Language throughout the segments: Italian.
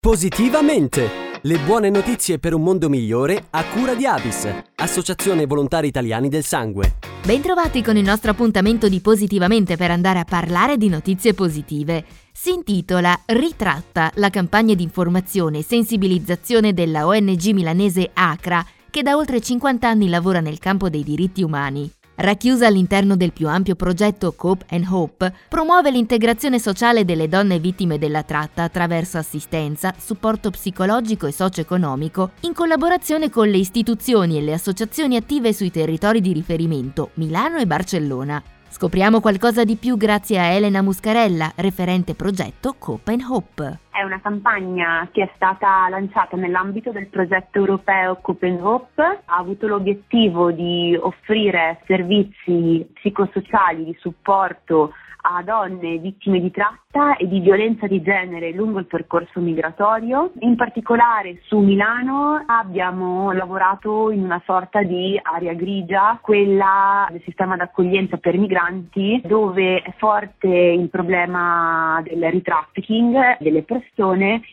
Positivamente! Le buone notizie per un mondo migliore a cura di Avis, Associazione Volontari Italiani del Sangue. Bentrovati con il nostro appuntamento di Positivamente per andare a parlare di notizie positive. Si intitola Ritratta, la campagna di informazione e sensibilizzazione della ONG milanese ACRA, che da oltre 50 anni lavora nel campo dei diritti umani. Racchiusa all'interno del più ampio progetto Cope and Hope, promuove l'integrazione sociale delle donne vittime della tratta attraverso assistenza, supporto psicologico e socio-economico, in collaborazione con le istituzioni e le associazioni attive sui territori di riferimento Milano e Barcellona. Scopriamo qualcosa di più grazie a Elena Muscarella, referente progetto Cope and Hope. È una campagna che è stata lanciata nell'ambito del progetto europeo Copen Hope, ha avuto l'obiettivo di offrire servizi psicosociali di supporto a donne vittime di tratta e di violenza di genere lungo il percorso migratorio. In particolare su Milano abbiamo lavorato in una sorta di area grigia, quella del sistema d'accoglienza per migranti, dove è forte il problema del retrafficking delle persone,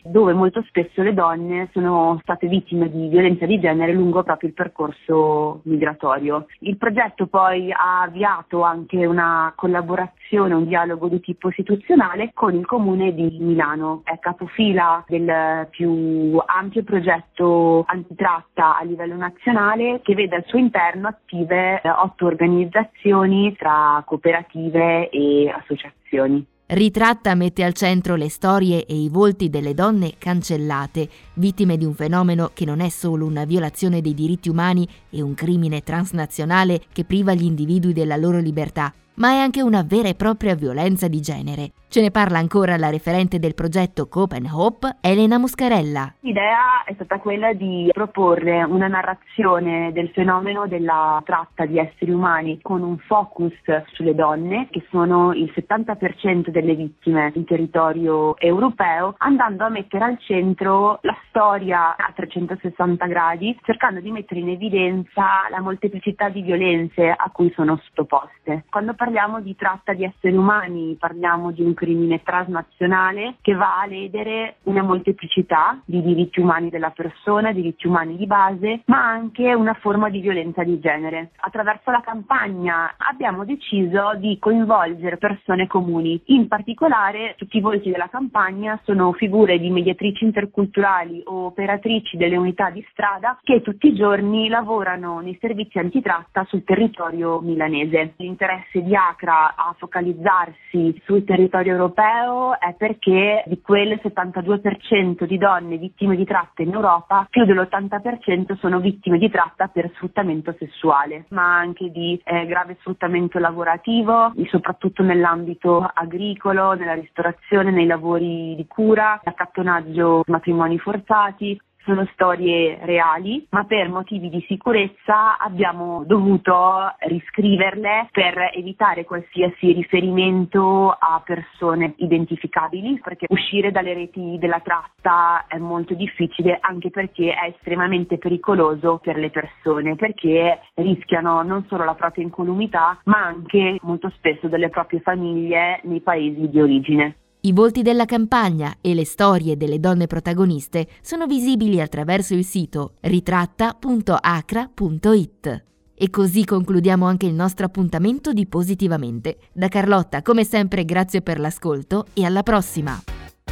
dove molto spesso le donne sono state vittime di violenza di genere lungo proprio il percorso migratorio. Il progetto poi ha avviato anche una collaborazione, un dialogo di tipo istituzionale con il comune di Milano. È capofila del più ampio progetto antitratta a livello nazionale che vede al suo interno attive eh, otto organizzazioni tra cooperative e associazioni. Ritratta mette al centro le storie e i volti delle donne cancellate, vittime di un fenomeno che non è solo una violazione dei diritti umani e un crimine transnazionale che priva gli individui della loro libertà, ma è anche una vera e propria violenza di genere. Ce ne parla ancora la referente del progetto Cope and Hope, Elena Muscarella. L'idea è stata quella di proporre una narrazione del fenomeno della tratta di esseri umani con un focus sulle donne, che sono il 70% delle vittime in territorio europeo, andando a mettere al centro la storia a 360 gradi, cercando di mettere in evidenza la molteplicità di violenze a cui sono sottoposte. Quando parliamo di tratta di esseri umani, parliamo di un crimine transnazionale che va a ledere una molteplicità di diritti umani della persona, diritti umani di base, ma anche una forma di violenza di genere. Attraverso la campagna abbiamo deciso di coinvolgere persone comuni. In particolare tutti i volti della campagna sono figure di mediatrici interculturali o operatrici delle unità di strada che tutti i giorni lavorano nei servizi antitratta sul territorio milanese. L'interesse di Acra a focalizzarsi sul territorio europeo è perché di quel 72% di donne vittime di tratta in Europa, più dell'80% sono vittime di tratta per sfruttamento sessuale, ma anche di eh, grave sfruttamento lavorativo, soprattutto nell'ambito agricolo, nella ristorazione, nei lavori di cura, accattonaggio matrimoni forzati, sono storie reali, ma per motivi di sicurezza abbiamo dovuto riscriverle per evitare qualsiasi riferimento a persone identificabili, perché uscire dalle reti della tratta è molto difficile anche perché è estremamente pericoloso per le persone, perché rischiano non solo la propria incolumità, ma anche molto spesso delle proprie famiglie nei paesi di origine. I volti della campagna e le storie delle donne protagoniste sono visibili attraverso il sito ritratta.acra.it. E così concludiamo anche il nostro appuntamento di Positivamente. Da Carlotta, come sempre, grazie per l'ascolto e alla prossima.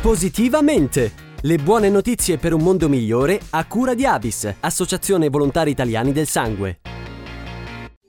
Positivamente! Le buone notizie per un mondo migliore a cura di Avis, Associazione Volontari Italiani del Sangue.